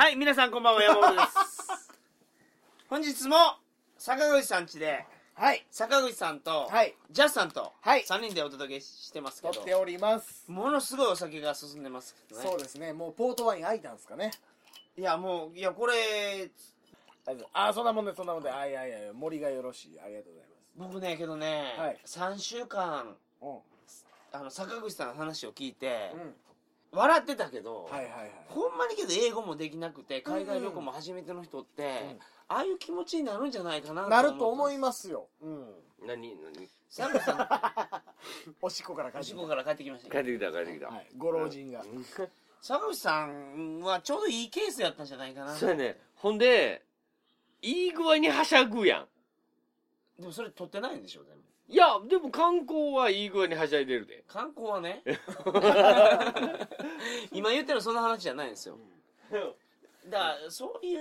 はい、皆さんこんばんは、山本です。本日も、坂口さん家で、はい。坂口さんと、はい。ジャスさんと、はい。3人でお届けしてますけど。撮っ、ております。ものすごいお酒が進んでますけどね。そうですね。もうポートワイン開いたんですかね。いや、もう、いや、これ、ああそんなもんでそんなもんで。あいやいやいや森がよろしい。ありがとうござい僕ね、けどね、はい。3週間、まあの、坂口さんの話を聞いてうん、笑ってたけど、はいはいはい。ほんまにけど英語もできなくて、海外旅行も初めての人って、うん。ああいう気持ちになるんじゃないかななると思いす。ますよ。うん。何何？坂口さん、おしっこから帰おってきしっこから帰ってきました。帰ってきた帰ってきた、はいご老人が。坂口さんはちょうどいいケースやったんじゃないかな。そうやね。ほんでいい具合にはしゃぐやん。でもそれ取ってないんでしょ、全部。いやでも観光はいい具合にはしゃいでるで。観光はね。今言ってるのそんな話じゃないんですよ。だからそうい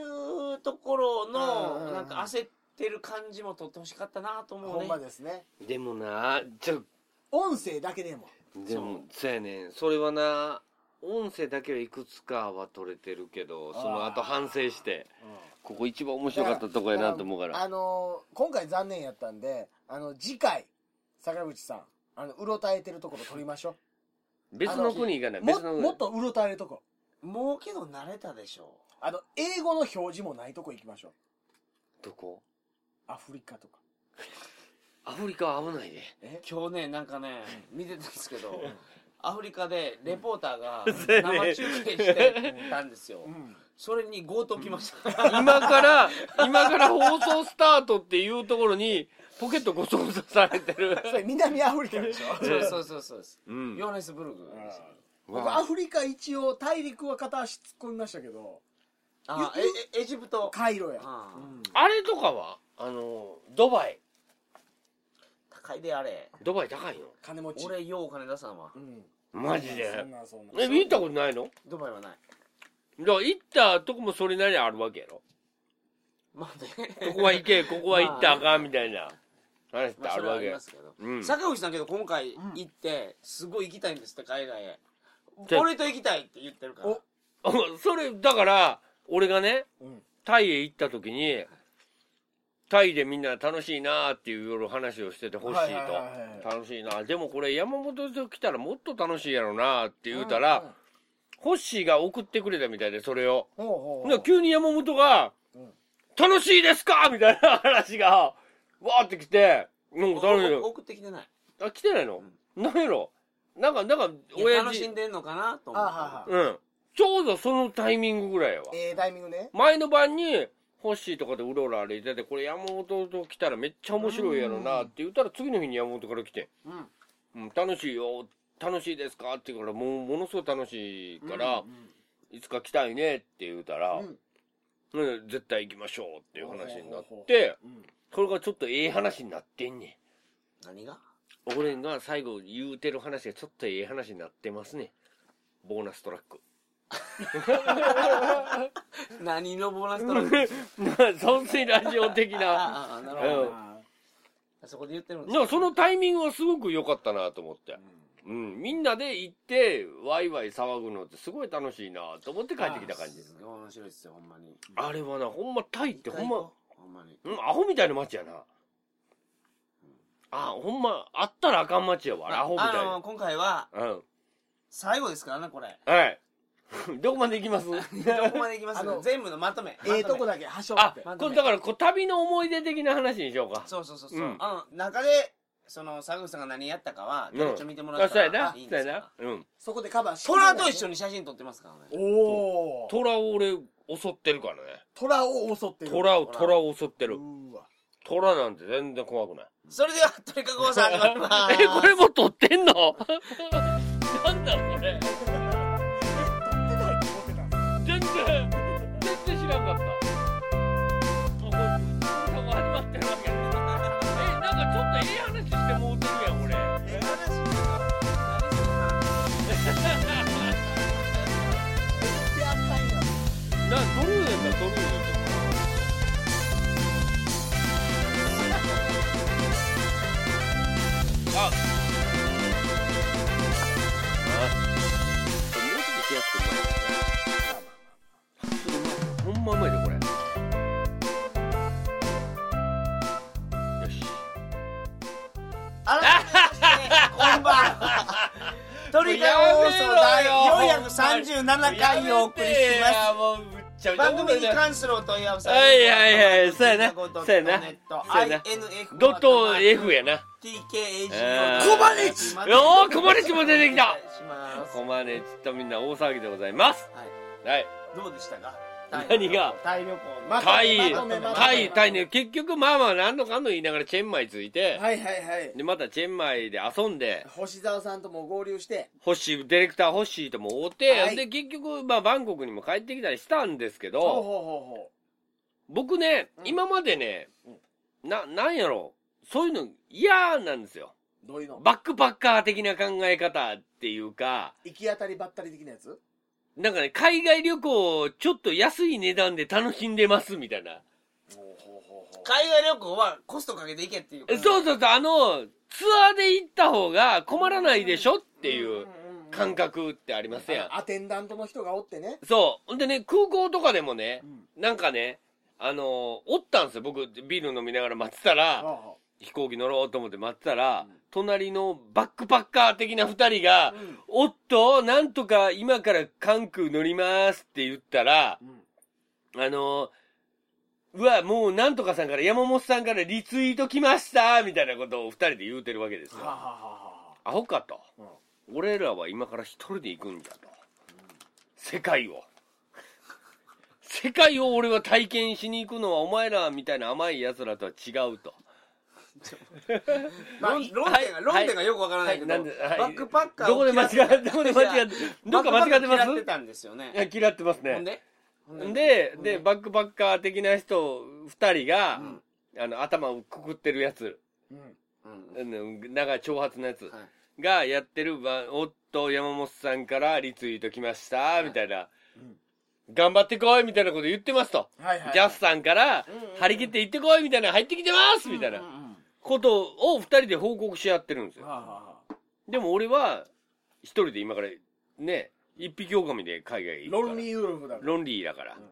うところのなんか焦ってる感じも取ってほしかったなと思ほうんねまですね。でもなちょ音声だけでも。でもそうやねん。それはな音声だけはいくつかは取れてるけどその後反省してここ一番面白かったとこやなと思うから。あのー今回残念やったんであの次回坂口さんあのうろたえてるところ撮りましょ別の国行かなうい別のももっとうろたえるとこ。もうけど慣れたでしょあの英語の表示もないとこ行きましょう。どこ？アフリカとか。アフリカは危ないで。え？今日ねなんかね見てたんですけどアフリカでレポーターが生中継してたんですよ。うん。それに強盗来ました。今から今から放送スタートっていうところにポケットご操作されてる。それ南アフリカでしょ？そうそうそうそうです。うん。ヨハネスブルグ。僕アフリカ一応大陸は片足突っ込みましたけどあエジプト。カイロや。うん。あれとかは？あのドバイ高いであれ。ドバイ高いの？金持ち。俺ようお金出さんわ。うん。マジそでんなんそんな。んえ見たことないの？ドバイはない。だから行ったとこもそれなりにあるわけやろ？まあね。ここは行け ここは行ったらあかんみたいな。話ってまあそれはありあるわけますけど。うん。坂口さんけど今回うん行ってすごい行きたいんですって海外へ。じゃあ俺と行きたいって言ってるから。おあそれだから俺がねうん。タイへ行った時にタイでみんな楽しいなーっていう夜話をしててほしいはいはいはいはい。と楽しいな。でもこれ山本と来たらもっと楽しいやろなって言うたら、ホッシーが送ってくれたみたいでそれを。ほうほ急に山本がうん「楽しいですか?」みたいな話がわーって来て「なんか楽しい。送ってきてない。あ来てないの、なんやろ？なんかなんか親父。楽しんでんのかなと思って。うん。ちょうどそのタイミングぐらいやわ。ええタイミングね。前の晩にホッシーとかでうろうろ歩いててこれ山本と来たらめっちゃ面白いやろなって言ったら次の日に山本から来てうん「うん、楽しいよ。楽しいですか?」って言うからもうものすごい楽しいから、いつか来たいねって言うたら、うん。うん絶対行きましょうっていう話になってうん。それがちょっとええ話になってんね何が？ん俺が最後言うてる話がちょっとええ話になってますね。ボーナストラック 何のボーナストラック損水ラジオ的な。ああなるほど、うん。あそこで言ってるんですでもそのタイミングはすごく良かったなと思って、うん、みんなで行ってワイワイ騒ぐのってすごい楽しいなと思って帰ってきた感じ。すごい面白いですよほんまに。あれはなほんまタイってほんまほんまに。うん、アホみたいな街やな。あ、ほんま、あったらあかん街やわ、アホみたいあの今回はな。うん。最後ですからねこれ。はい。どこまで行きます？どこまでいきます？あの全部のまとめ。ええとこだだけはしょあって、まこれだからこう旅の思い出的な話にしようか。そうそうそうそう、うん。あの中でその坂口さんが何やったかはちょっと見てもらあ、っうやな。そいいんですかな。うん。そこでカバーしトラと一緒に写真撮ってますからね。おお虎を俺、襲ってるからね。虎を襲ってる。虎を、虎。を襲ってる。うーわ。虎なんて全然怖くない。それではトリカゴーさん始まります。え、これも撮ってんの？なんだろうこれ。全然、知らんかった。あ、これ、なんか始まってるわけ。え、なんかちょっとええ話してもうてるやん、俺。ええ話って何その話いやあかんやな、ドルーやったドルー37回お送りします。番組に関するお問い合わせはいはいはい。そうやな。そうやな。そうやな。INF ドット F やな。TKAG コマネチおおコマネチも出てきた。コマネチとみんな大騒ぎでございます。はい。はい。どうでしたか？何が？タイ旅行まタイタイタイね結局まあまあ何のかんの言いながらチェンマイ着いて。はいはいはい。でまたチェンマイで遊んで。星沢さんとも合流してホッシーディレクターホッシーとも会うて、はい。で結局まあバンコクにも帰ってきたりしたんですけどほうほうほうほ僕ね、うん。今までね、ななんやろそういうの嫌なんですよ。うどういうの？バックパッカー的な考え方っていうか。行き当たりばったり的なやつ？なんかね海外旅行をちょっと安い値段で楽しんでますみたいな。海外旅行はコストかけていけっていうそうそうそうあのツアーで行った方が困らないでしょっていう感覚ってありますやん。アテンダントの人がおってね。そう。ほんでね空港とかでもねうん。なんかねあのおったんですよ。僕ビール飲みながら待ってたらあ。飛行機乗ろうと思って待ってたら、うん隣のバックパッカー的な二人が、うんおっと、なんとか今から関空乗りますって言ったら、うんあの、うわ、もうなんとかさんから、山本さんからリツイート来ましたみたいなことを二人で言うてるわけですよ。ははははアホかと。うん俺らは今から一人で行くんだと。世界を。世界を俺は体験しに行くのはお前らみたいな甘い奴らとは違うと。まあ、論点が、はい論点がよくわからないけど、はいはい。バックパッカーどこで間違って、どこで間違って、どっか間違ってます嫌ってたんですよね。いや、嫌ってますね。で？で、バックパッカー的な人二人がう、ん。あの、頭をくくってるやつ、うん。長い長髪のやつ。はい。がやってる、わおっと、山本さんからリツイート来ました、みたいな。うん。頑張ってこいみたいなこと言ってますと。ジャスさんから張り切って行ってこいみたいな、入ってきてますみたいなことを二人で報告し合ってるんですよ。はあはあはあ。でも俺は、一人で今から、ね、一匹狼で海外行くから。ロンリーウルフだから。ロンリーだから、うん。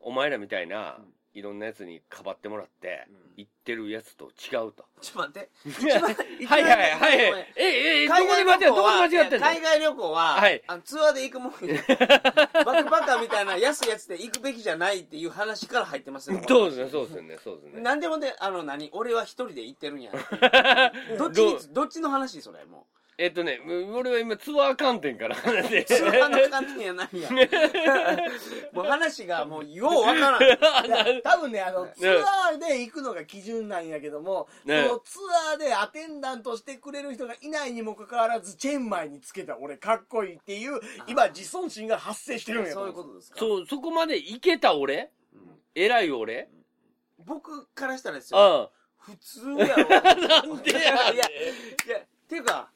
お前らみたいな、うんいろんなやつにかばってもらって、うん言ってるやつと違うと。ちょっと待って。はいはいはいはい。え、え、え、どこで間違って、どこで間違ってんの？海外旅行は、はいあのツアーで行くもんよ バックパッカーみたいな安いやつで行くべきじゃないっていう話から入ってますよ。そうですね、そうですね、そうですね。なんでもね、あの何？俺は一人で行ってるんや。どっちに、どっちの話？それ、もえっとね、俺は今ツアー観点から話して。う。ツアーの観点やないや。もう話がもうようわからん。多分ねあのツアーで行くのが基準なんやけども、ねそのツアーでアテンダントしてくれる人がいないにもかかわらずチェンマイにつけた俺かっこいいっていう今自尊心が発生してるんやそういうことですか。そう、そこまで行けた俺？うん偉い俺？僕からしたらですよ。あ普通やろ。なんでやいや、いや、っていうか、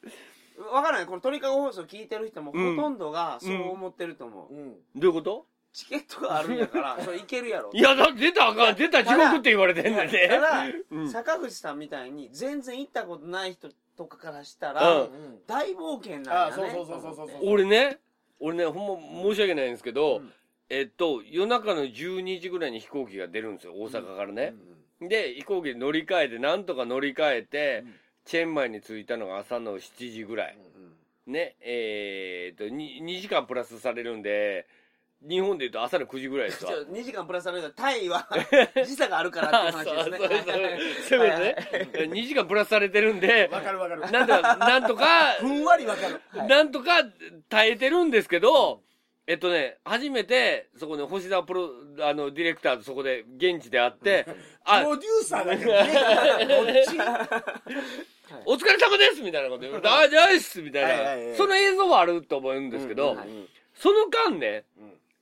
わからない。この鳥かご放送聞いてる人もほうんとんどがそう思ってると思う。うんどういうこと？チケットがあるんやから、それいけるやろ。いや、だ出たらあかん、出た地獄って言われてんねんたで。だ、うん坂口さんみたいに全然行ったことない人とかからしたうら、ん大冒険なんやね。あそうそうそうそうそう俺ね、俺ね、ほんま申し訳ないんですけど、うんえっと、夜中の12時ぐらいに飛行機が出るんですよ、大阪からね。で、飛行機に乗り換えて、なんとか乗り換えて、うんチェンマイに着いたのが朝の7時ぐらい。ね、えーっと2、2時間プラスされるんで、日本で言うと朝の9時ぐらいですわ。ちょ2時間プラスされるとタイは 時差があるからって話ですね。そうそうね。2時間プラスされてるんで、わかるわかるなんとか、なんとか、ふんわりわかる、はいなんとか耐えてるんですけど、えっとね、初めて、そこで星沢プロ、あの、ディレクターとそこで現地で会って、プ あ、ロデューサーだからねこっち。お疲れ様ですみたいなこと言われて、あ、じゃあっすみたいな、はいはいはい。その映像はあると思うんですけど、うん。はいその間ね、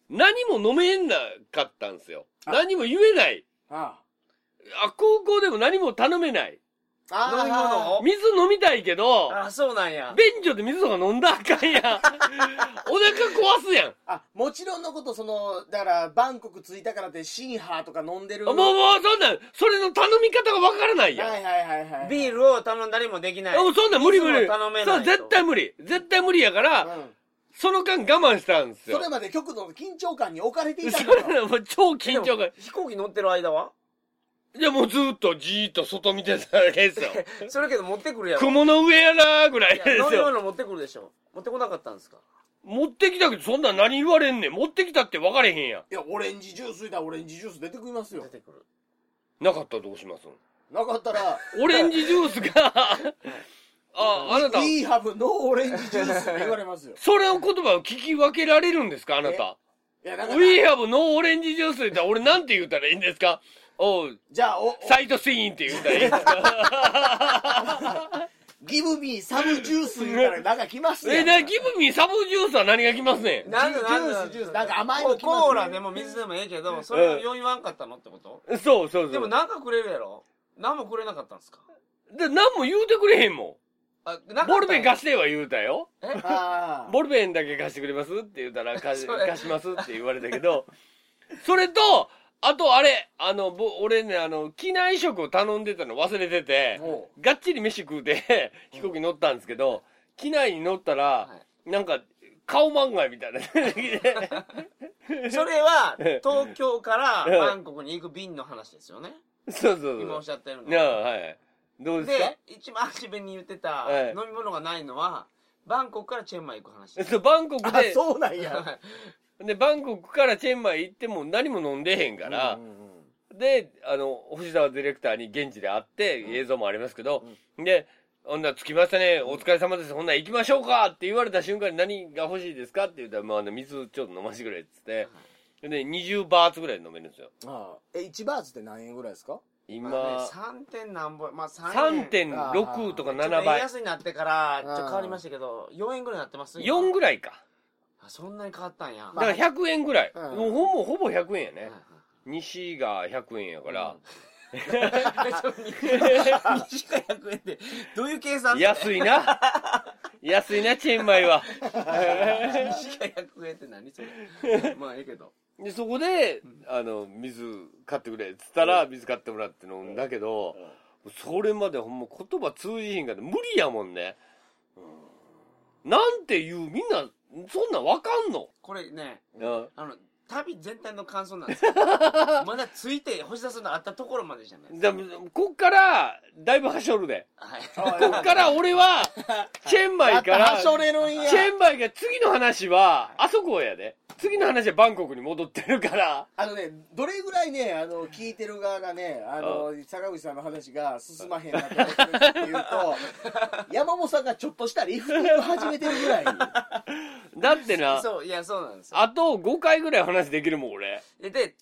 何も飲めなかったんですよ。あ。何も言えない。ああ、空港でも何も頼めない。あ飲み物を？水飲みたいけど、あ、そうなんや。便所で水とか飲んだらあかんやん。お腹壊すやん。あもちろんのことそのだからバンコク着いたからってシンハーとか飲んでるもう、もう、そんなん、それの頼み方がわからないやん。はいはいはいはいビールを頼んだりもできない。もうそんなん無理無理。頼めないそう、絶対無理。絶対無理やから、うんその間我慢したんですよ。それまで極度の緊張感に置かれていたそのよれもう超緊張が。飛行機乗ってる間は？いや、もうずっとじーっと外見てただけですよ。それけど持ってくるやろ。雲の上やなーぐらいですよ。飲み物持ってくるでしょ。持ってこなかったんですか？持ってきたけどそんなん何言われんねん。持ってきたって分かれへんやん。いやオレンジジュースいたらオレンジジュース出てきますよ。出てくる。なかったらどうしますなかったらオレンジジュースが ああなた。We have no オレンジジュースって言われますよ。それの言葉を聞き分けられるんですか？あなた。いやなんか We have no オレンジジュースって言ったら俺なんて言ったらいいんですか？おう。じゃあおお。サイトシーンって言ったらいいんですかギブミーサムジュース言ったらなんか来ますやえ、んな、ギブミーサブジュースは何が来ますねん？なんでジュースジュースなんか甘いの来ますねコーラでも水でもええけどそれをよう言わんかったのってこと？そうそうそう。でもなんかくれるやろ？何もくれなかったんですか？で、何も言うてくれへんもん。ボールペン貸しては言うたよ。ボールペンだけ貸してくれますって言ったら、貸しますって言われたけど、それと、あとあれ、あの、ぼ俺ね、あの、機内食を頼んでたの忘れてて、もがっちり飯食うて、飛行機乗ったんですけど、機内に乗ったら、はなんか、顔漫画みたいな。それは 東京からうん。バンコクに行く便の話ですよね。そうそう今おっそう。しゃってるのいや、はい。どうですか？で一番初めに言ってたはい。飲み物がないのはバンコクからチェンマイ行く話。ですそうバンコクあで、そうなんやで、バンコクからチェンマイ行っても何も飲んでへんから、うんうんうんで、あの、星沢ディレクターに現地で会って、映像もありますけど、で、ほんなら着きましたね、お疲れ様です、ほんなら行きましょうかって言われた瞬間に何が欲しいですか？って言ったら、まあ、あの水ちょっと飲ませてくれっつって、で、20バーツぐらい飲めるんですよ。ああ。え1バーツって何円ぐらいですか？今、まあね、3点なんぼまあ3円3.6とか7ちょっと円倍。安になってからちょっと変わりましたけど4円ぐらいになってます4ぐらいか。あそんなに変わったんや、だから100円ぐらい。うん。もうほぼ、ほぼ100円やね。西が100円やから、西が100円でどういう計算？安いな。安いな、チェンマイは。西が100円って何それ？まあええけど。で、そこで、あの、水買ってくれっつったら、水買ってもらって飲んだけど、それまでほんま言葉通じひんかって無理やもんね。なんて言う、みんな、そんなんわかんの？これねうん。あの旅全体の感想なんですよ まだついて星田さんのあったところまでじゃないでもこっから、だいぶはしょるで。はいこっから俺は、チェンマイから、はしょれるんやチェンマイが次の話は、あそこやで。次の話はバンコクに戻ってるから。あのね、どれぐらいね、あの、聞いてる側がね、あの、坂口さんの話が進まへんなと思ってるっていうと、山本さんがちょっとしたリフティング始めてるぐらい。だってな、そういやそうなんですよあと5回ぐらい話できるもん、俺。でで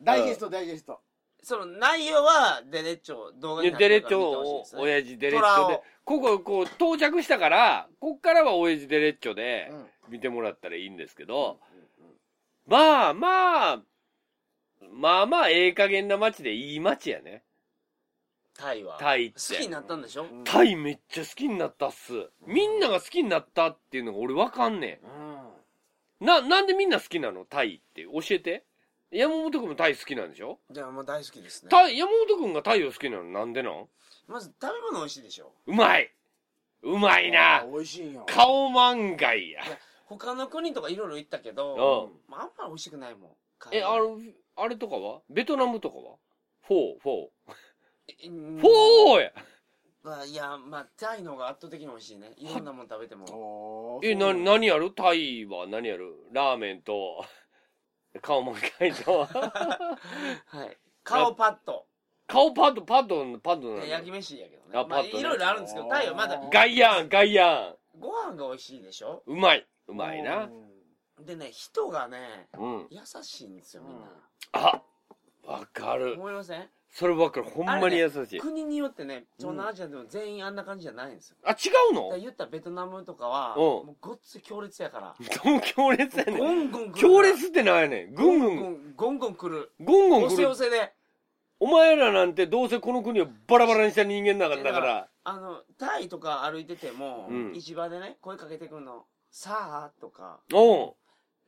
ダイジェスト、ダイジェスト。その内容はデレッチョ動画になってデレッチら見てほしいョです、ね親父デレッチョでここ、こう、到着したから、こっからは親父デレッチョでうん見てもらったらいいんですけど、まあまあ、まあまあ、ええ加減な街でいい街やね。タイは。タイって。好きになったんでしょ？うん。タイめっちゃ好きになったっす。みんなが好きになったっていうのが俺わかんねうん。ん。な、なんでみんな好きなの？タイって。教えて。山本君もタイ好きなんでしょ？じゃあもう大好きですね。タイ、山本君がタイを好きなの？なんでなん？まず食べ物美味しいでしょ。うまい。うまいな。あ美味しいんや。顔満外や。他の国とかいろいろ行ったけど、うあ、あんまり美味しくないもん。え、あの、あれとかは？ベトナムとかは？フォー、フォえー。フォーやまあいやまあタイの方が圧倒的に美味しいね。いろんなもん食べても。え、な、何やる？タイは？何やる？ラーメンと、顔満開と、はい。顔パッド。顔パッド、パッド、パッドなの焼き飯やけどね。あまあパッドね。いろいろあるんですけどタイはまだガイヤン、ガイヤご飯が美味しいでしょ？ン。うまい。うまいな。でね人がねうん。優しいんですよみんな、あ、わかる。思いません？それわかる。ほんまに優しい。国によってね東南アジアでも全員あんな感じじゃないんですよ。あ、違うの？言ったらベトナムとかはうん。もうごっつい強烈やから。強烈やねゴん。ンゴン来る強烈ってなんやねん。ぐんぐん、ゴンゴンゴン来る。ゴンゴン押せ来る。押せで。お前らなんてどうせこの国をバラバラにした人間だから。だから。あのタイとか歩いてても、うん。市場でね声かけてくるの「さあ」とかおう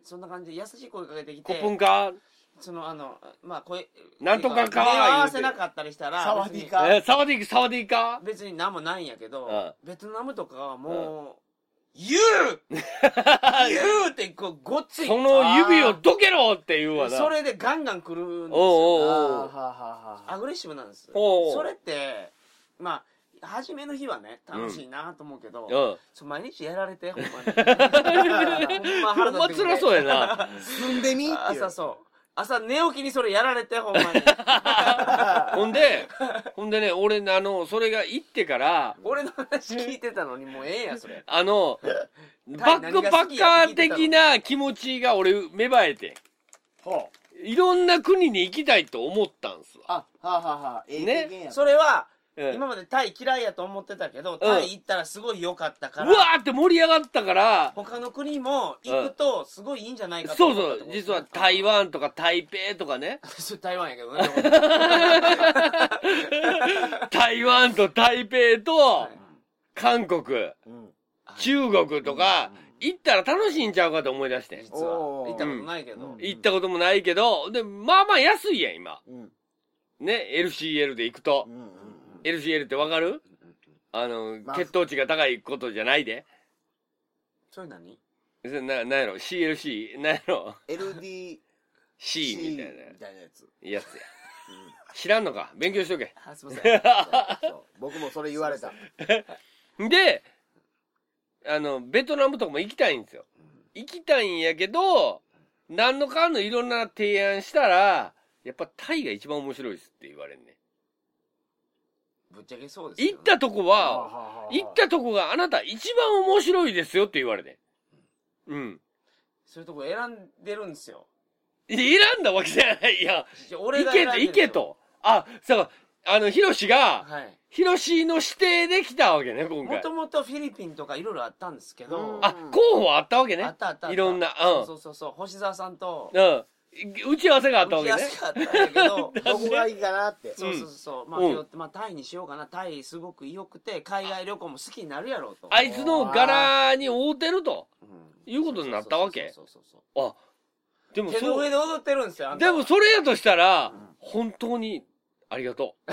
そんな感じで優しい声かけてきコてップンか？そのあのまあ声なんとかか目を合わせなかったりしたらサワディーかえー、サワディーか、サワディーか？別に何もないんやけど、うん。ベトナムとかはもう「言う! 」言うってこうごっついその指をどけろって言うわな。それでガンガン来るんですよ。おうおうおう。あーはあはあはあアグレッシブなんです。おうそれってまあ初めの日はね楽しいなと思うけど、うん。そう毎日やられてほんまに。ほ んまほんま辛そうやな。住んでみっていう。朝そう朝寝起きにそれやられてほんまに。ほんで、ほんでね、俺、あの、それが行ってから、俺の話聞いてたのにもうええやんそれ。あの、バックパッカー的な気持ちが俺、芽生えて、ほう。いろんな国に行きたいと思ったんすわ。あはあはあはあええね。それはうん。今までタイ嫌いやと思ってたけどタイ行ったらすごい良かったからうわーって盛り上がったから、他の国も行くとすごいいいんじゃないかとそう思ったってこ、とそう実は台湾とか台北とかね、台湾やけどね。台湾と台北と韓国、うん。中国とか、行ったら楽しいんちゃうかと思い出して。実は。行ったことないけど、うん。行ったこともないけど、で、まあまあ安いやん、今。うん。ね、LCL で行くと。う。んうん LCL ってわかる？あの、まあ血糖値が高いことじゃないで。それ何？それな、なんやろ ?CLC? なんやろ？LDC ?C みたいみたいなやつなやつや。知らんのか？勉強しとけ。あすいませんそう僕もそれ言われた で、あの、ベトナムとかも行きたいんですよ。行きたいんやけど、何のかんのいろんな提案したら、やっぱタイが一番面白いですって言われんね。ぶっちゃけそうですよね行ったとこは、行ったとこがあなた一番面白いですよって言われて。うん。そういうとこ選んでるんですよ選んだわけじゃない。いや、俺が行けと、行けと。あ、そう、あの、ヒロシが、はいヒロシの指定で来たわけね、今回もと。もとフィリピンとかいろいろあったんですけど、うんあ、候補あったわけねあっ。たあったあったいろんなうんそうそうそう星沢さんとうん。打ち合わせがあったわけね。打ち合わ。せがあったんだけど どこがいいかなって。そうそうそう、まあ、まあタイにしようかな。タイすごく良くて海外旅行も好きになるやろうと。あいつの柄に合うてると。うん。いうことになったわけ？そうそうそうあ、でも手のそう、上で踊ってるんですよでもそれやとしたら、本当にありがとう。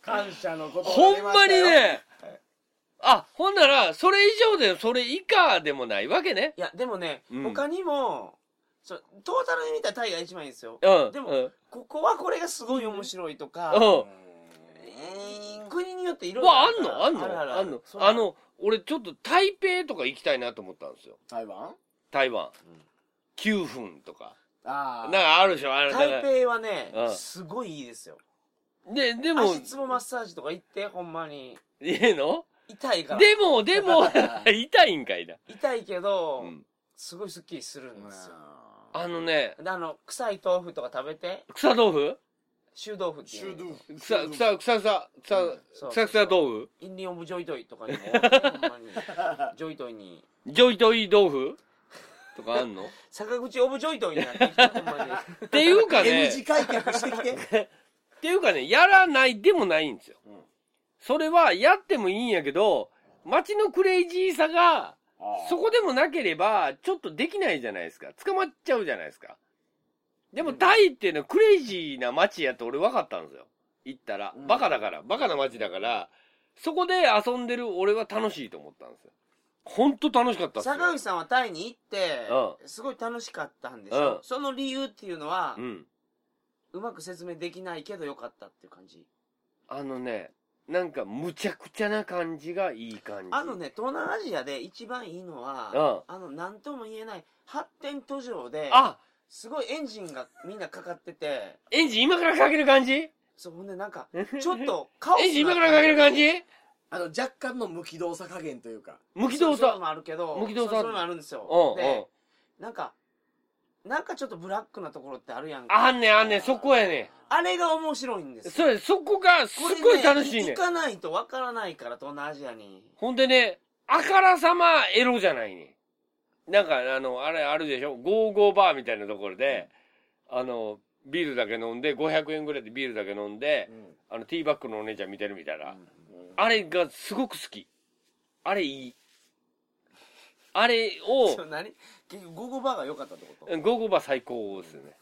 感謝のことほんまにね、あ、ほんなら、それ以上で、それ以下でもないわけね。いやでもね、うん他にもそうトータルで見たらタイが一番いいんですよ、うん。でもうん。ここはこれがすごい面白いとか、うん。えー国によっていろいろわ、あんの？あんの？あるあるあんの？そうあの、俺ちょっと台北とか行きたいなと思ったんですよ。台湾？台湾。9分とか。あなんかあるでしょ？あれ。台北はね、うんすごいいいですよで、でも、足つぼマッサージとか行ってほんまにいいの？痛いから。でも、でも、痛いんかいな。痛いけど、うん。すごいスッキリするんですよ。あのね、であの臭い豆腐とか食べて。草豆腐？臭豆腐っていうシュドゥ草、草、草、草、草うん、そう草草豆腐？インディオンブジョイトイとかにも ほんまにジョイトイに。ジョイトイ豆腐？とかあんの？坂口オブジョイトイになってきたほんまに。っていうか M ね、字開脚してきて。っていうかね、やらないでもないんですよ。うんそれはやってもいいんやけど、街のクレイジーさが、そこでもなければ、ちょっとできないじゃないですか。捕まっちゃうじゃないですか。でも、タイっていうのはクレイジーな街やと俺分かったんですよ。行ったら。うんバカだから、バカな街だから、そこで遊んでる俺は楽しいと思ったんですよ。ほんと楽しかったっすよ。坂口さんはタイに行って、うすごい楽しかったんでしょ、うんその理由っていうのは、うん。うまく説明できないけどよかったっていう感じ？あのね、なんかむちゃくちゃな感じがいい感じ。あのね東南アジアで一番いいのは、うん。あの何とも言えない発展途上であすごいエンジンがみんなかかってて。エンジン今からかける感じ？そうほんでなんか ちょっとカオスなエンジン今からかける感じ？あの若干の無機動作加減というか。無機動作。そうそういうのもあるけど無機動作。そうそういうのもあるんですよ。うん、うん。で。なんかなんかちょっとブラックなところってあるやんかあんねんあんねん、そこやねあれが面白いんでん。すそれ、そこがすこれねごい楽しいねん。行かないとわからないから東南アジアにほんでね、あからさまエロじゃないねん。なんか、あの、あれあるでしょ？ゴーゴーバーみたいなところで、あの、ビールだけ飲んで、500円ぐらいでビールだけ飲んで、あの、ティーバッグのお姉ちゃん見てるみたいな。あれがすごく好き。あれいい。あれを、結局ゴゴバーが良かったってこと？ゴーゴーバー最高ですよね。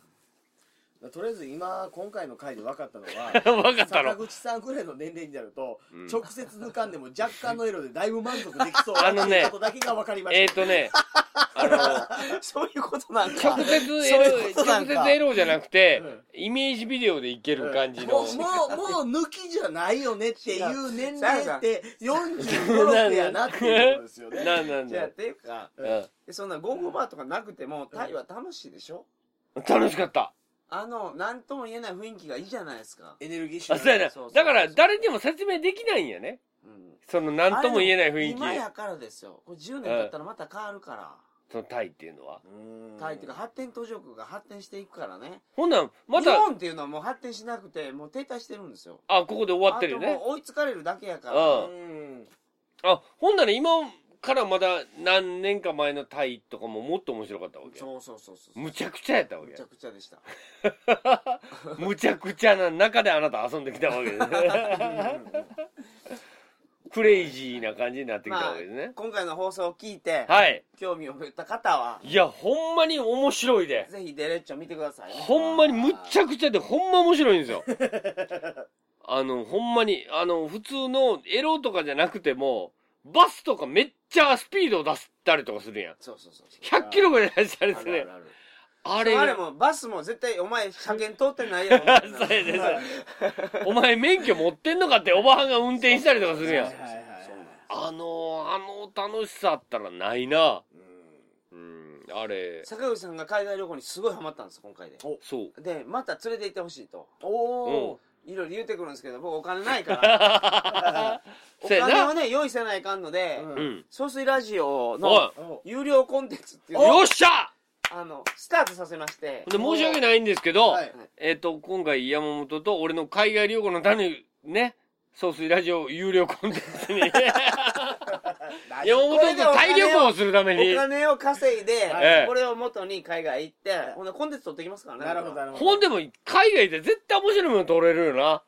とりあえず今今回の回で分かったのは 分かった坂の口さんぐらいの年齢になると、うん直接抜かんでも若干の色でだいぶ満足できそうあのねっていうことだけが分かりましたえっ、ー、とね、あの、そういうことなんか。直接そうエうことなんか直接エロじゃなくてうん、イメージビデオでいける感じのもう、。もう、もう抜きじゃないよねっていう年齢って45、6やなっていうことですよね。なんなんだじゃあ、っていうか、うでそんなゴーゴーバーとかなくても、タイは楽しいでしょ？ん。楽しかった。あの、なんとも言えない雰囲気がいいじゃないですか。エネルギッシュあ、そうやなそうそう。だから、誰にも説明できないんやね。うん。その、なんとも言えない雰囲気。今やからですよ。これ10年経ったらまた変わるから。そのタイっていうのは。タイっていうか発展途上国が発展していくからね。ほんなん、ま日た、本っていうのはもう発展しなくて、もう停滞してるんですよ。あ、ここで終わってるよねあとも。う追いつかれるだけやかうら。うん。あ、ほんなら今からまだ何年か前のタイとかももっと面白かったわけや。そうそうそうそう。むちゃくちゃやったわけやむちゃ。くちゃでした。むちゃくちゃな中であなた遊んできたわけですね。クレイジーな感じになってきたまあわけですね。、今回の放送を聞いて、はい。興味を持った方は、いや、ほんまに面白いで。ぜひデレッチョ見てくださいね。ほんまにむっちゃくちゃで、ほんま面白いんですよ。あの、ほんまに、あの、普通のエロとかじゃなくても、バスとかめっちゃスピードを出したりとかするやん。そうそうそうそう。100キロぐらい出したりするやんある。あれが。あれもバスも絶対お前車検通ってないやろみたいな。そうお前免許持ってんのかっておばはんが運転したりとかするやん。あの、あの楽しさあったらないな。うん。うん、あれ、坂口さんが海外旅行にすごいハマったんです今回で。そう。でまた連れて行ってほしいと。おー。いろいろ言ってくるんですけど僕お金ないから。お。金をね用意せないかんのでうん。うん。総水ラジオのお有料コンテンツっていうのをよっしゃ！あのスタートさせまして。で申し訳ないんですけど、はい。えっ、と、今回山本と俺の海外旅行のためにね、総水ラジオ有料コンテンツに、山本とタイ旅行をするために。お、金を稼いで、ええ。これを元に海外行って、ほんでコンテンツ取ってきますからね。なるほどなるほど。ほんでも海外で絶対面白いもの撮れるよな。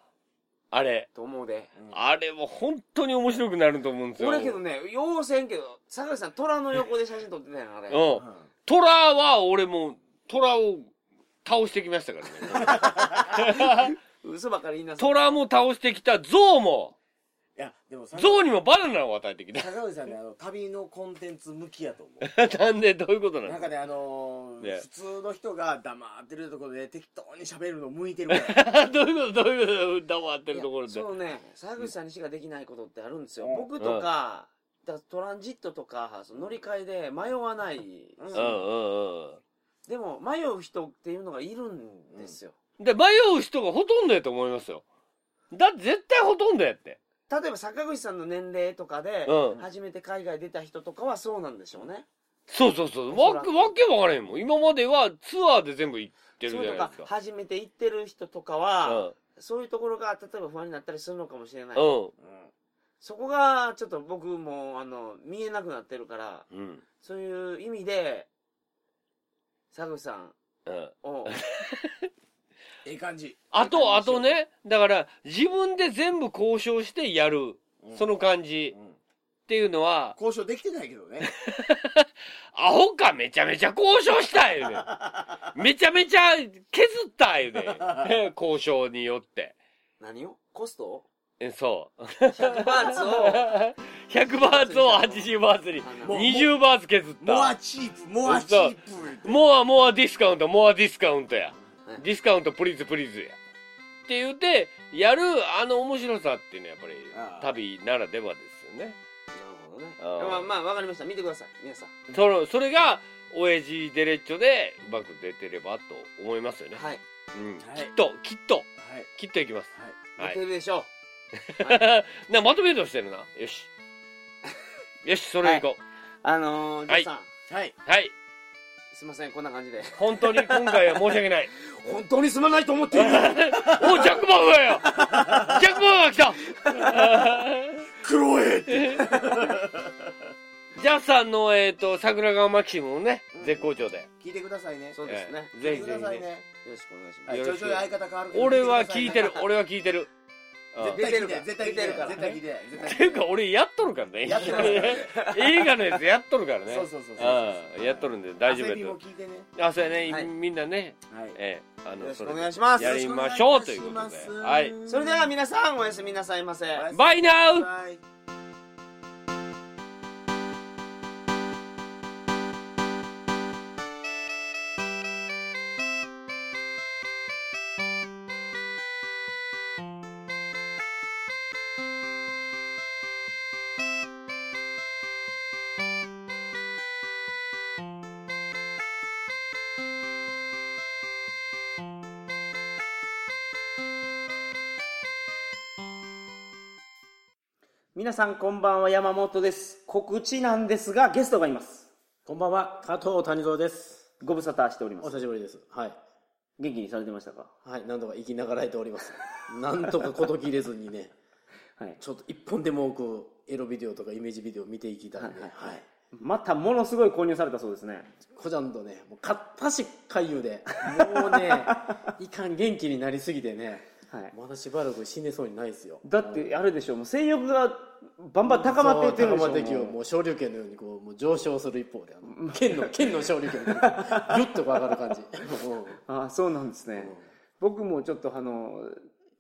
あれ。と思うで。あれも本当に面白くなると思うんですよ。俺けどねようせんけど坂口さん虎の横で写真撮ってたやんあれ。うん。トラは俺も、トラを倒してきましたからね。嘘ばっかり言いなさい。トラも倒してきた、ゾウも、いやでもさゾウにもバナナを与えてきた。坂口さんねあの旅のコンテンツ向きやと思 なんでどういうことなの？うなんかねあのーね。普通の人が黙ってるところで適当に喋るの向いてるから。どういうこと？どういうこと？黙ってるところで。そうね。坂口さんにしかできないことってあるんですよ、うん。僕とか,、だトランジットとかその乗り換えで迷わない、うんうん。うん。うん。でも迷う人っていうのがいるんですよ、で、迷う人がほとんどやと思いますよ。だって絶対ほとんどやって。例えば坂口さんの年齢とかで、うん初めて海外出た人とかはそうなんでしょうねそうそうそう。わけ、わけわからへんもん。今まではツアーで全部行ってるじそうとかゃないですか。初めて行ってる人とかは、そういうところが例えば不安になったりするのかもしれない、うん。そこがちょっと僕もあの見えなくなってるからうん。うん。そういう意味で坂口さんうん。をええ感じ。あと、あとね、だから、自分で全部交渉してやる、その感じ。うん。っていうのは、交渉できてないけどね。アホかめちゃめちゃ交渉した言うね。ん めちゃめちゃ削った言うね。ん 交渉によって。何を？コスト？えそう。100バーツを？100バーツを80バーツに。あもう20バーツ削った。モアチープモアチープ more more discount、more discount やはい。 discount please please や。って言って、やるあの面白さっていうのはやっぱりああ旅ならではですよね。なるほどねまあまあわかりました見てください皆さんその、それが、親父デレッチョでうまく出てればと思いますよね。はいうん。はいきっと、きっと、はいきっといきます。はいはい出てるでしょ な、まとめようとしてるな。よし。よし、それいこう。あのー、ジョーさん、はいはい。すいませんこんな感じで。本当に今回は申し訳ない。本当にすまないと思っている。お、ジャック・バウアーよジャック・バウアーが来た。クロエジャスさんの、えっ、と、桜川マキシムもねう、ん。絶好調で。聞いてくださいね。そうですね、ええぜひぜひよろしくお願いします、はいよろしく。ちょいちょい相方変わるけど。俺は聞いてる。聞。俺は聞いてる。うんてくださいね出絶対聞いてるから絶対聞いてる絶対聞いっていうか、俺やっとるからね。やってます映画のやつやっとるからね。そうそうそうやっとるんで大丈夫やと。も聞いてねあ、そうやね、はいみんなね、はいええ、あの、よろしくそれお願いしますやりましょうということではいそれでは皆さんおやすみなさいませバイナウはい皆さんこんばんは山本です告知なんですがゲストがいますこんばんは、加藤谷蔵です。ご無沙汰しておりますお久しぶりです。はい。元気にされてましたか？はい、何度か生きながらえております。なんとかこと切れずにね、はいちょっと一本でも多くエロビデオとかイメージビデオ見ていきたいんで、はいい。ははいまたものすごい購入されたそうですねこちゃんとね、もう片し回遊で、もうね、いかん元気になりすぎてね、はい。まだしばらく死ねそうにないですよ。だってあれでしょ。もう性欲がバンバン高まっていってるでしょ。そう高まっていきもう。昇竜拳のようにこうもう上昇する一方で、あの 剣の、剣の昇竜拳みたいな、ギュッとこう上がる感じ。う んああそうなんですね、僕もちょっとあの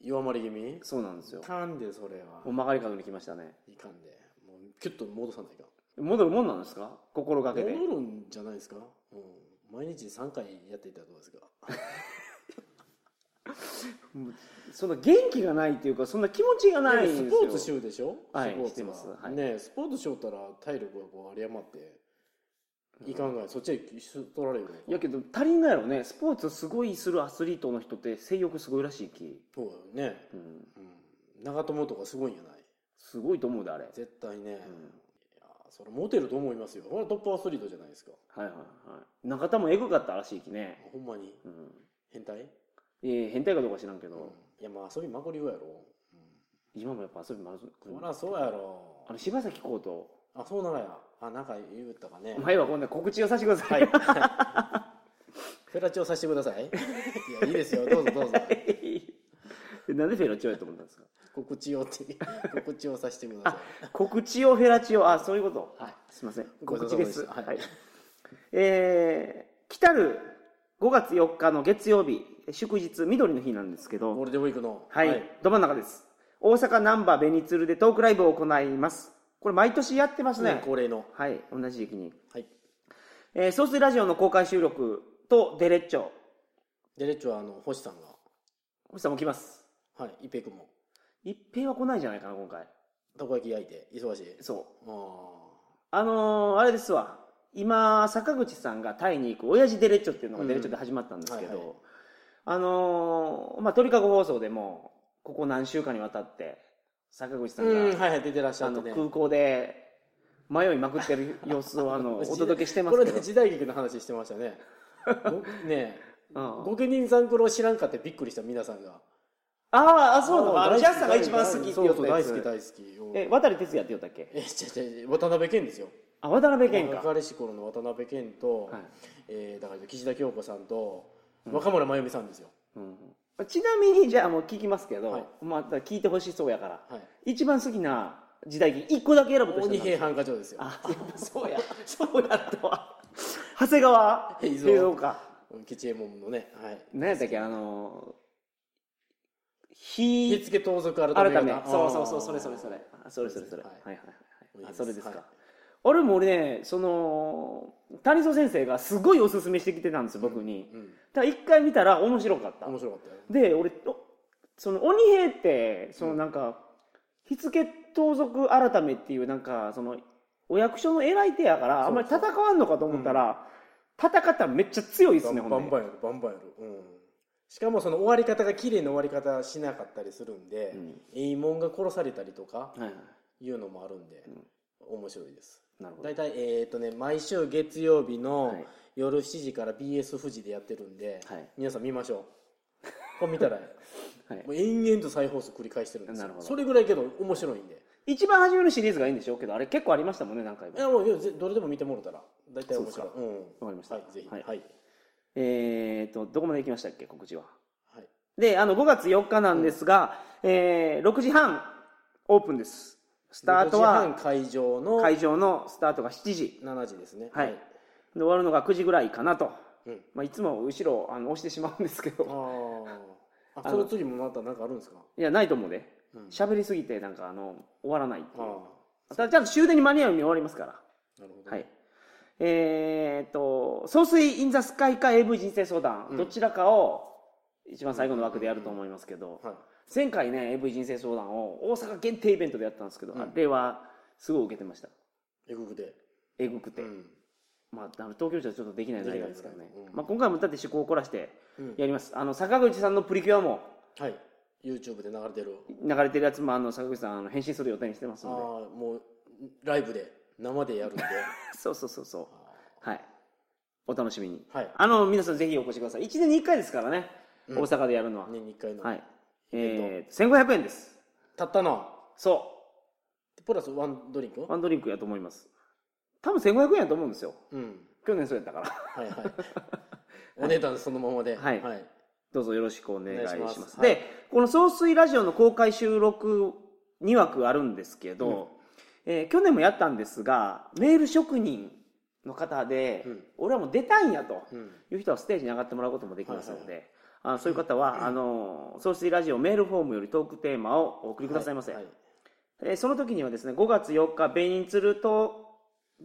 弱まり気味？そうなんですよ。いかんで、それは？も。う曲がり角に来ましたね。いかんで。もうキュッと戻さないかん。戻るもんなんですか？心がけて。戻るんじゃないですか、うん、毎日3回やっていたらどうですか？その元気がないっていうかそんな気持ちがないんですよ。スポーツしようでしょ？はいスポーツしてます。はい。ねスポーツしよったら体力がこう有り余っていかんがいそっちへ取られるやけど足りんがやろね。スポーツすごいするアスリートの人って性欲すごいらしいき、そうだよね、うん、うん、長友とかすごいんやない？すごいと思うであれ。絶対ね、いやそれモテると思いますよ。これはトップアスリートじゃないですか。はいはいはい。中田もエグかったらしいきね、ほんまに？うん。変態、えー変態かどうか知らんけど、うん、いやまあ遊びまこりよやろ、今もやっぱ遊びまずうん、そりゃそうやろ。あの柴崎コートあそうながや。あなんか言うたかね。お前は今度は告知をさせてください、フェラチオさせてください。いやいいですよ。どうぞどうぞ。なんでフェラチオやと思ったんですか？告知をって。告知をさせてくださ告知をフェラチオ。あそういうこと。はい。すいません。告知ですはいはい。えー来たる5月4日の月曜日祝日緑の日なんですけどいゴールデンウィークのはい、ど真ん中です。大阪難波紅鶴でトークライブを行います。これ毎年やってますね。ね、恒例の。はい同じ時期に、はい。えー、総水ラジオの公開収録とデレッチョ。デレッチョはあの星さんが。星さんも来ます。はい一平君も。一平は来ないんじゃないかな今回。たこ焼き焼いて忙しい。そう。ああのーあれですわ。今坂口さんがタイに行く親父デレッチョっていうのがデレッチョで始まったんですけど、うんはいはいあのーまあ鳥かご放送でもここ何週間にわたって坂口さあうんんが、はいはい出てらっしゃってね。空港で迷いまくってる 様子をあのお届けしてますけど。これで時代劇の話してましたね。ごね うん。御家人さんクロ知らんかってびっくりした皆さんが。あーあそうなの。ああのジャスさんが一番好き。ってそうそう言った大好き大好き。うんえ渡哲也って言ったっけ？えちゃちゃ渡辺謙ですよ。あ渡辺謙か、彼氏頃の渡辺謙と、はい。えーだから岸田京子さんと若村真由美さんですよ、うんちなみにじゃあもう聞きますけど、はい。まあ、聞いてほしそうやからはい。一番好きな時代劇一個だけ選ぶとしたら鬼平犯科帳ですよ。あやっぱ そうや。そうやったわ。長谷川平蔵。か。うん吉右衛門のねはい。何やったっけ？あの火火付け盗賊改め改め。方そうそうそうそれそれそれ。あそれそれそれ、ははいい、はいはいはい。あいいそれですか、はい俺も俺ねその谷蔵先生がすごいおすすめしてきてたんですよ僕に、うん。ただ一回見たら面白かった。面白かったよで俺おその鬼平ってそのなんか、火付盗賊改めっていうなんかそのお役所の偉い手やからあんまり戦わんのかと思ったら、戦ったらめっちゃ強いですねほんでバンバンやるバンバンやるうん。しかもその終わり方が綺麗な終わり方しなかったりするんで、うん。えいもんが殺されたりとかはいうのもあるんで、面白いです大体えっ、とね毎週月曜日のはい。夜7時から BS 富士でやってるんで、はい。皆さん見ましょう。これ見たら。はい。もう延々と再放送繰り返してるんですよ。なるほど。それぐらいけど面白いんで。一番初めのシリーズがいいんでしょうけどあれ結構ありましたもんね何回もいやもうどれでも見てもらったら。大体面白い。そうん。わかりました。はいぜひ。ははい。い、えーとどこまで行きましたっけ告知は？はい。であの5月4日なんですが、えー6時半オープンですスタート6は時半会場の会場のスタートが7時。7時ですね。はい、で終わるのが9時ぐらいかなと、うん。まあ、いつも後ろあの押してしまうんですけど。あー。あその次もまた何かあるんですか？いやないと思うで。うん。喋、りすぎてなんかあの終わらないっていう。あただちゃんと終電に間に合うように終わりますから。あなるほどはい。えー、っと「総水インザスカイ」か AV 人生相談、うん。どちらかを一番最後の枠でやると思いますけど、はい前回ね AV 人生相談を大阪限定イベントでやったんですけど、うん。あれはすごい受けてました。えぐくでえぐくて、うん。まあ、あの東京じゃちょっとできない内容ですからね、ねうん。まあ、今回もだって趣向を凝らしてうん。やります。あの坂口さんのプリキュアもはい。YouTube で流れてる。流れてるやつもあの坂口さんあの返信する予定にしてますああのもうライブで生でやるんで。で そうそうそうそう。はい。お楽しみに。はい。あの皆さんぜひお越しください。1年に1回ですからね、大阪でやるのは、年に1回の、はいえー、1500円です。たったなそプラスワンドリンク？うワンドリンクやと思います。多分1500円やと思うんですよ。うん。去年そうやったから。はいはい。お値段そのままで。はい。はい、どうぞよろしくお願いします。お願いします。で、はい。この総水ラジオの公開収録2枠あるんですけど、えー去年もやったんですがメール職人の方で、うん。俺はもう出たいんやとうん。いう人はステージに上がってもらうこともできますので、あそういう方は、あの総水ラジオメールフォームよりトークテーマをお送りくださいませ、はいえーその時にはですね5月4日ベニツルと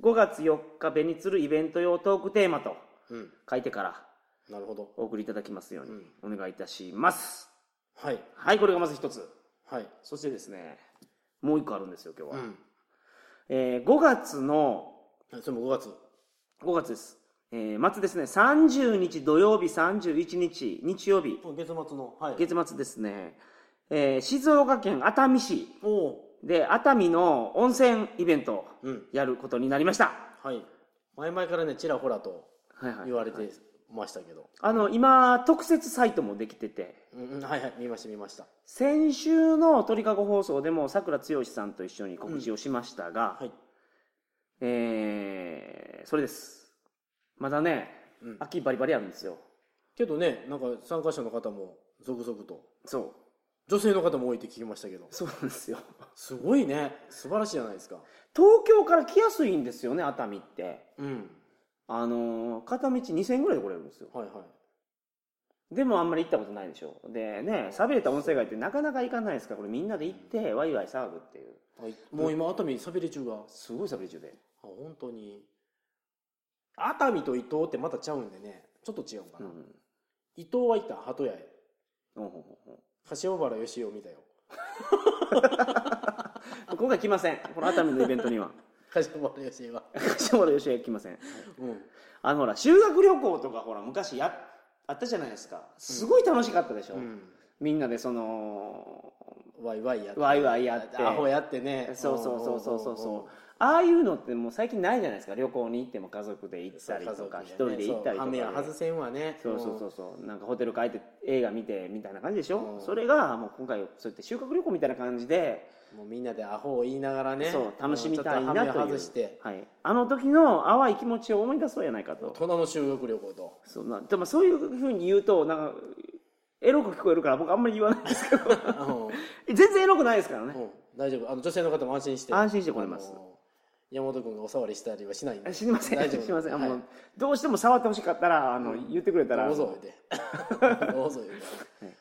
5月4日ベニツルイベント用トークテーマとうん。書いてからなるほど。お送りいただきますようにお願いいたします、はい。はいこれがまず一つ。はい。そしてですねもう一個あるんですよ今日は、うん。えー5月のはいそれも5月。5月です、えー末ですね30日土曜日31日日曜日月末のはい。月末ですね、えー静岡県熱海市。で熱海の温泉イベントやることになりました、はい。前々からねちらほらとはいはい。言われてましたけど、あの今特設サイトもできてて。うんうんはいはい見ました見ました。先週の鳥かご放送でもさくら剛さんと一緒に告知をしましたが、はい。えーそれですまだね、うん。秋バリバリあるんですよ。けどねなんか参加者の方も続々と。そう。女性の方も多いって聞きましたけど。そうなんですよ。すごいね。素晴らしいじゃないですか。東京から来やすいんですよね熱海って。うん。あのー片道2000円ぐらいで来れるんですよ。はいはい。でもあんまり行ったことないでしょ。でね寂れた温泉街ってなかなか行かないですからこれみんなで行ってワイワイ騒ぐっていう。はい。もう今熱海さびれ中が。あすごい寂れ中で。本当に熱海と伊東ってまたちゃうんでねちょっと違うんかな、うん。伊東は行った鳩屋へ柏原義雄見たよ。今回来ません。この熱海のイベントには。柏原義雄は。柏原芳恵来ません。うん。あのほら修学旅行とかほら昔やあったじゃないですか。すごい楽しかったでしょ、うん。みんなでそのワイワイやってワイワイやって。アホやってね。そうそうそうそうそうそうああいうのってもう最近ないじゃないですか。旅行に行っても家族で行ったりとか一、人で行ったりとかは外せんわね。そうそうそう。そうなんかホテル帰って映画見てみたいな感じでしょ、うん。それがもう今回そうやって修学旅行みたいな感じで、もうみんなでアホを言いながらね。そう楽しみたいなという。外して。はい、あの時の淡い気持ちを思い出そうやないかと大人の修学旅行と。そうなでもそういうふうに言うとなんかエロく聞こえるから僕あんまり言わないですけど。うん。全然エロくないですからね、うん。大丈夫。あの女性の方も安心して。安心して来れます。あの山本君がお触りしたりはしないんで。知りません。大丈夫。知りません、あはい。もうどうしても触ってほしかったらあの、言ってくれたら。どうぞ言うて。どうぞ言うて。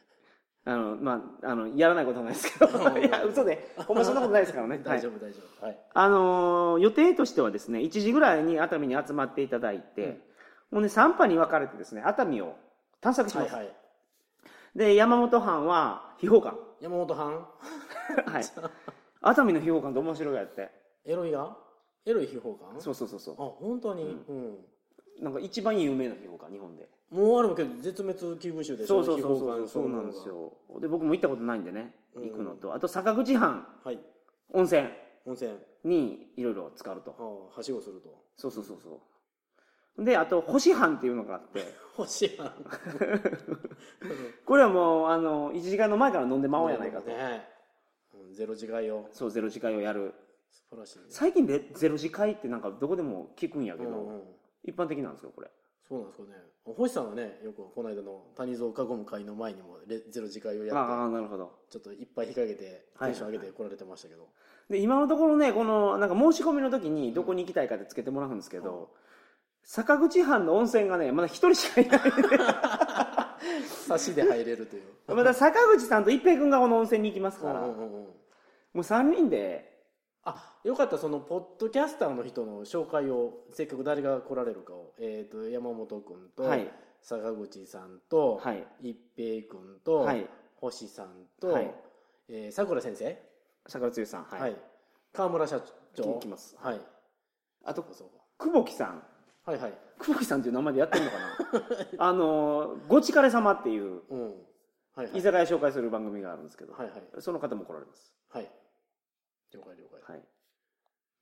あのまああのやらないことはないですけど。い。や嘘で。ほんまそんなことないですからね。大丈はい夫大丈夫。はい。あのー予定としてはですね1時ぐらいに熱海に集まっていただいて、もうね3波に分かれてですね熱海を探索します、はいはい。で山本藩は秘宝館。山本藩？はい。熱海の秘宝館って面白いやって。エロいが？エロい秘宝館？そうそうそうそあ本当に？うん、うなんか一番有名な秘宝館日本で。もうあるけど絶滅危惧種でしょ？そうそうそう秘宝館そうそうなんですよ。で僕も行ったことないんでねうん。行くのと、あと坂口藩。はい。温泉。温泉。にいろいろ使うと。ああはしごすると。そうそうそうそう。であと星藩っていうのがあって。星藩。これはもうあの1時間の前から飲んでまおうやないかと、ね。うんゼロ次会を。そうゼロ次会をやる素晴らしいね。最近でゼロ次会ってなんかどこでも聞くんやけど、うんうん。一般的なんですよこれ？そうなんですかね。星さんはねよくこの間の谷蔵囲む会の前にもレゼロ次会をやああっなるほど。てちょっといっぱい引っ掛けてはいテンション上げて来られてましたけど、で今のところねこのなんか申し込みの時にどこに行きたいかってつけてもらうんですけど、坂口藩の温泉がねまだ一人しかいない。差しで入れるという。まだ坂口さんと一平君がこの温泉に行きますから、うんうんうんうん。もう3人であよかった。そのポッドキャスターの人の紹介をせっかく誰が来られるかを、えー、と山本君と、はい。坂口さんと、はい。一平君と、はい。星さんと、はい。えーさくら先生？坂口さんはい、はい、川村社長？行きます。はい。あとそうか。久保木さん。はいはい。久保木さんっていう名前でやってるのかな？あのごちかれ様っていううん。はいはい。居酒屋紹介する番組があるんですけど、はいはい。その方も来られます。はい了解了解。はい。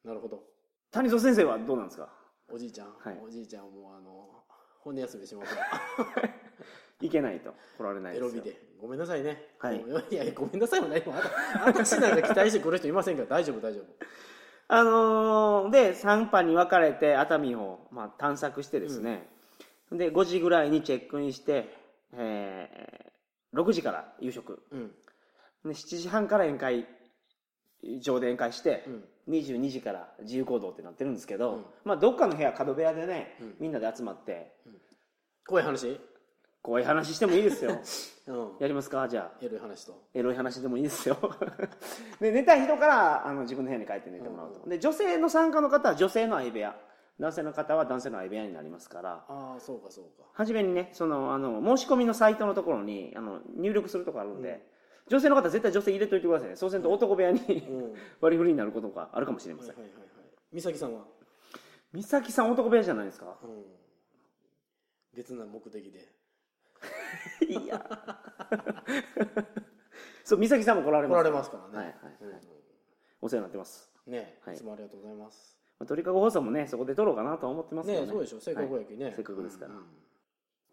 なるほど。谷蔵先生はどうなんですか？おじいちゃん、はい。おじいちゃんはもうあの骨休みします。いけないと来られないですよ。エロビで。ごめんなさいね。はい。もういやいやごめんなさいも何もあた私なんか期待してくる人いませんから大丈夫大丈夫。あのーで、3班に分かれて熱海を、まあ、探索してですね、で、5時ぐらいにチェックインして、えー、6時から夕食。うん。で7時半から宴会場で宴会して、うん。22時から自由行動ってなってるんですけど、うん。まあどっかの部屋角部屋でね、うん。みんなで集まって怖い話？こういう話してもいいですよ。うん。やりますか？じゃあ。エロい話と。エロい話でもいいですよ。で寝たい人からあの自分の部屋に帰って寝てもらうと、で女性の参加の方は女性の相部屋。男性の方は男性の相部屋になりますから。ああそうかそうか。初めにねそのあの申し込みのサイトのところにあの入力するとこあるんで、女性の方絶対女性入れといてくださいね。そうすると男部屋に、割り振りになることがあるかもしれません、はいはいはい美咲さんは？美咲さん男部屋じゃないですか？うん。別な目的で。いや。そう美咲さんも来られます来られますからね。はいはい、うん。はいお世話になってます、ねはい。いつもありがとうございます。まあ、鳥かご放送もねそこで撮ろうかなとは思ってますけどね。ねそうでしょせっかくやきね。せっかくですから。うんうん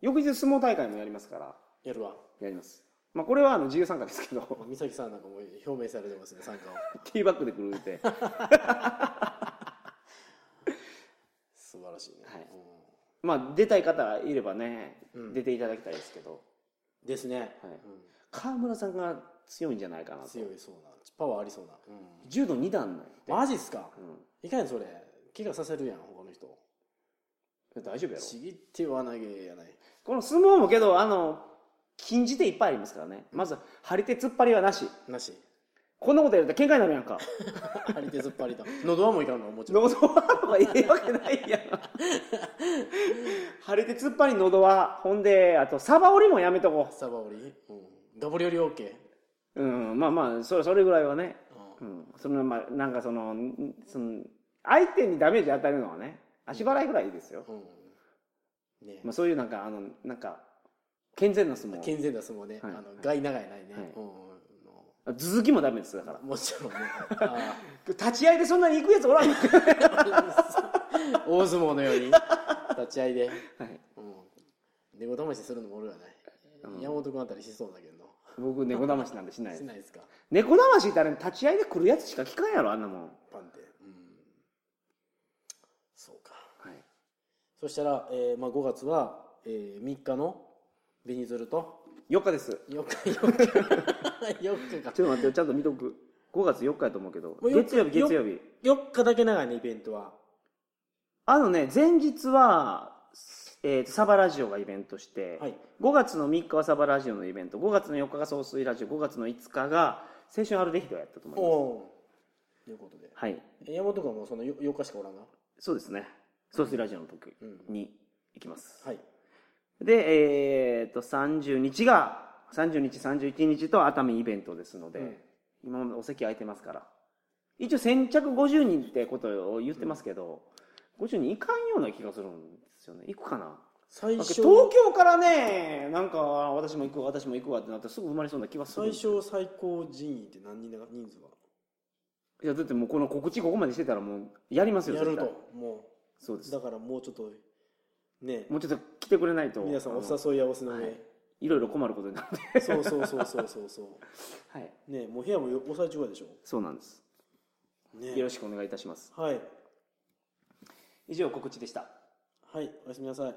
翌日相撲大会もやりますから。やるわ。やりますまあこれはあの自由参加ですけど。美咲さんなんかもう表明されてますね参加を。ティーバッグで来るって。素晴らしいね。はい。うん。まあ出たい方いればね、うん。出ていただきたいですけど。ですね。はい。うん。川村さんが強いんじゃないかなと。強いそうなパワーありそうな。うん。柔道2段なマジっすか？うん。いかんそれ。怪我させるやん他の人。大丈夫やろ。ちぎっては投げやない。この相撲もけどあの禁じ手いっぱいありますからね。まず張り手突っ張りはなし。なし。こんなことやると喧嘩になるやんか。張り手突っ張りだ 喉輪もいかんのもちろん喉輪とかええわけないやん。張り手突っ張り喉輪ほんであとサバ折りもやめとこサバ折り、うん、ガブリオリ OK ううん。まあまあそれそれぐらいはね。ううん。そのまあなんかそのんその相手にダメージ与えるのはね足払いぐらいいいですよ、ん、うん、ね。まあ、そういうなんかあのなんか健全な相撲。健全な相撲ね、はい。あの害長いないね、はい。うん。うん頭突きもダメですだから。のもちろんね。あ 立ち合いでそんなに行くやつおらん 大相撲のように。立ち合いで、はい。うん、猫騙しするのもおるわない、うん。山本君あたりしそうだけど。僕猫騙しなんでしないしないですか？猫騙しってあれ立ち合いで来るやつしか聞かんやろあんなもん。パンってうん。そうか。はい。そしたら、えーまあ、5月は、えー、3日の紅鶴と？4日です。4日4日。4日か。ちょっと待ってよ。ちゃんと見とく。5月4日やと思うけど。4日月曜日月曜日。4日だけ長いねイベントは。あのね前日は、えーとサバラジオがイベントして、はい。5月の3日はサバラジオのイベント。5月の4日が総水ラジオ。5月の5日が青春アルデヒドやったと思います。ということで。はい。え山本君はもうその 4, 日しかおらんが？そうですね。総水ラジオの時うん。に行きます、はいでえっ、と30日が30日31日と熱海イベントですので、うん。今お席空いてますから。一応先着50人ってことを言ってますけど、50人いかんような気がするんですよね。行くかな？最初東京からねなんか私も行く私も行くわってなったらすぐ生まれそうな気がする。最小最高人員って何人だ人数は？いやだってもうこの告知ここまでしてたらもうやりますよやるともそうです。うだからもうちょっとね。もうちょっと来てくれないと皆さんお誘い合わせの上、はい。いろいろ困ることになるんでそうそうそうそうそうそ はい。うねもう部屋も抑え中やでしょ？そうなんです。ね。よろしくお願いいたします。はい。以上告知でした。はいおやすみなさい